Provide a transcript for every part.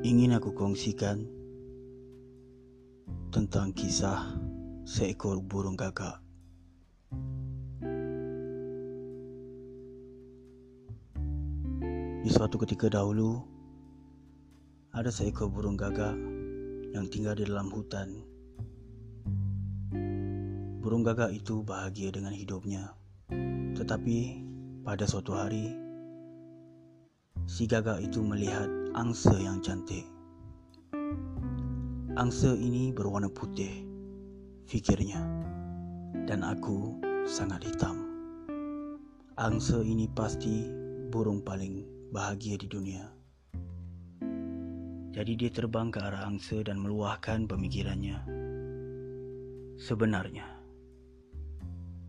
ingin aku kongsikan tentang kisah seekor burung gagak. Di suatu ketika dahulu, ada seekor burung gagak yang tinggal di dalam hutan. Burung gagak itu bahagia dengan hidupnya, tetapi pada suatu hari, si gagak itu melihat angsa yang cantik. Angsa ini berwarna putih, fikirnya, dan aku sangat hitam. Angsa ini pasti burung paling bahagia di dunia. Jadi dia terbang ke arah angsa dan meluahkan pemikirannya. Sebenarnya,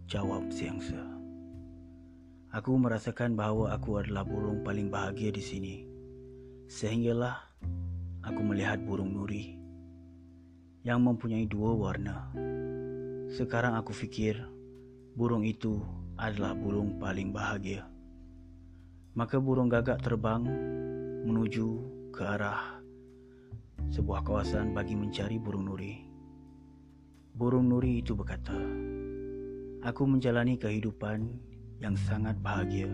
jawab si angsa. Aku merasakan bahawa aku adalah burung paling bahagia di sini. Sehinggalah aku melihat burung nuri yang mempunyai dua warna. Sekarang aku fikir burung itu adalah burung paling bahagia. Maka burung gagak terbang menuju ke arah sebuah kawasan bagi mencari burung nuri. Burung nuri itu berkata, Aku menjalani kehidupan yang sangat bahagia.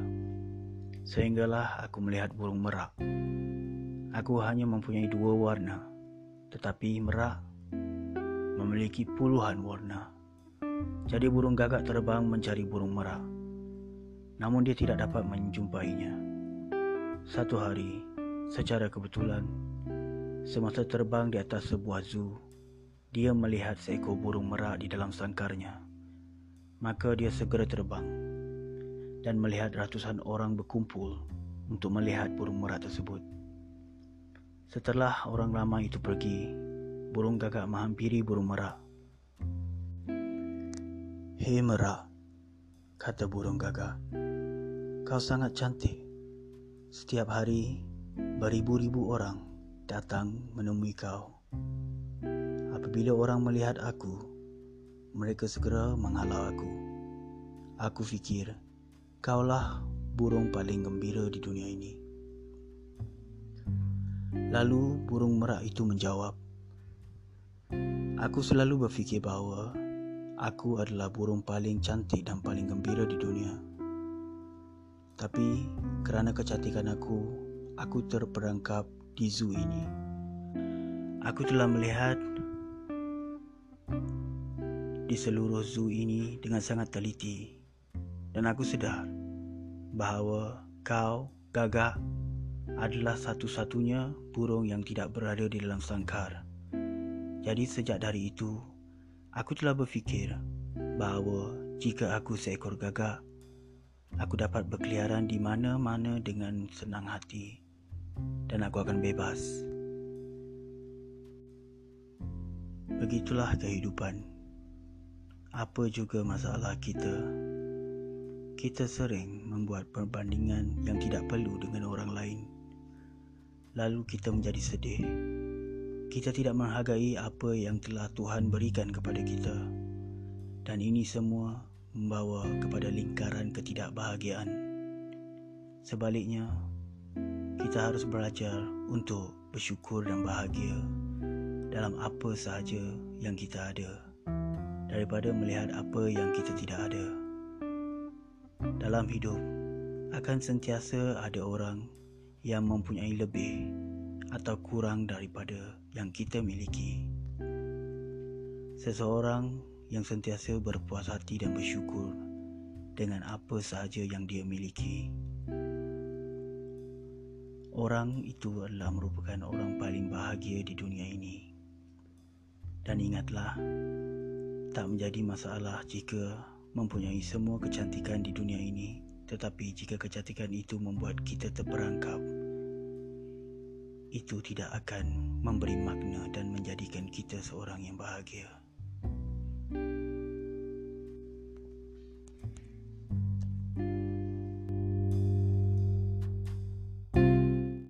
Sehinggalah aku melihat burung merak. Aku hanya mempunyai dua warna, tetapi merak memiliki puluhan warna. Jadi burung gagak terbang mencari burung merak. Namun dia tidak dapat menjumpainya. Satu hari, secara kebetulan, semasa terbang di atas sebuah zoo, dia melihat seekor burung merak di dalam sangkarnya. Maka dia segera terbang dan melihat ratusan orang berkumpul untuk melihat burung merak tersebut. Setelah orang ramai itu pergi, burung gagak menghampiri burung merak. Hei merak, kata burung gagak, kau sangat cantik. Setiap hari, beribu-ribu orang datang menemui kau. Apabila orang melihat aku, mereka segera menghalau aku. Aku fikir, kaulah burung paling gembira di dunia ini. Lalu burung merak itu menjawab, Aku selalu berfikir bahawa aku adalah burung paling cantik dan paling gembira di dunia. Tapi kerana kecantikan aku, aku terperangkap di zoo ini. Aku telah melihat di seluruh zoo ini dengan sangat teliti dan aku sedar bahawa kau gagak adalah satu-satunya burung yang tidak berada di dalam sangkar. Jadi sejak dari itu, aku telah berfikir bahawa jika aku seekor gagak, aku dapat berkeliaran di mana-mana dengan senang hati dan aku akan bebas. Begitulah kehidupan. Apa juga masalah kita? Kita sering membuat perbandingan yang tidak perlu dengan orang lain lalu kita menjadi sedih. Kita tidak menghargai apa yang telah Tuhan berikan kepada kita. Dan ini semua membawa kepada lingkaran ketidakbahagiaan. Sebaliknya, kita harus belajar untuk bersyukur dan bahagia dalam apa sahaja yang kita ada daripada melihat apa yang kita tidak ada. Dalam hidup, akan sentiasa ada orang yang mempunyai lebih atau kurang daripada yang kita miliki. Seseorang yang sentiasa berpuas hati dan bersyukur dengan apa sahaja yang dia miliki. Orang itu adalah merupakan orang paling bahagia di dunia ini. Dan ingatlah, tak menjadi masalah jika mempunyai semua kecantikan di dunia ini tetapi jika kecantikan itu membuat kita terperangkap, itu tidak akan memberi makna dan menjadikan kita seorang yang bahagia.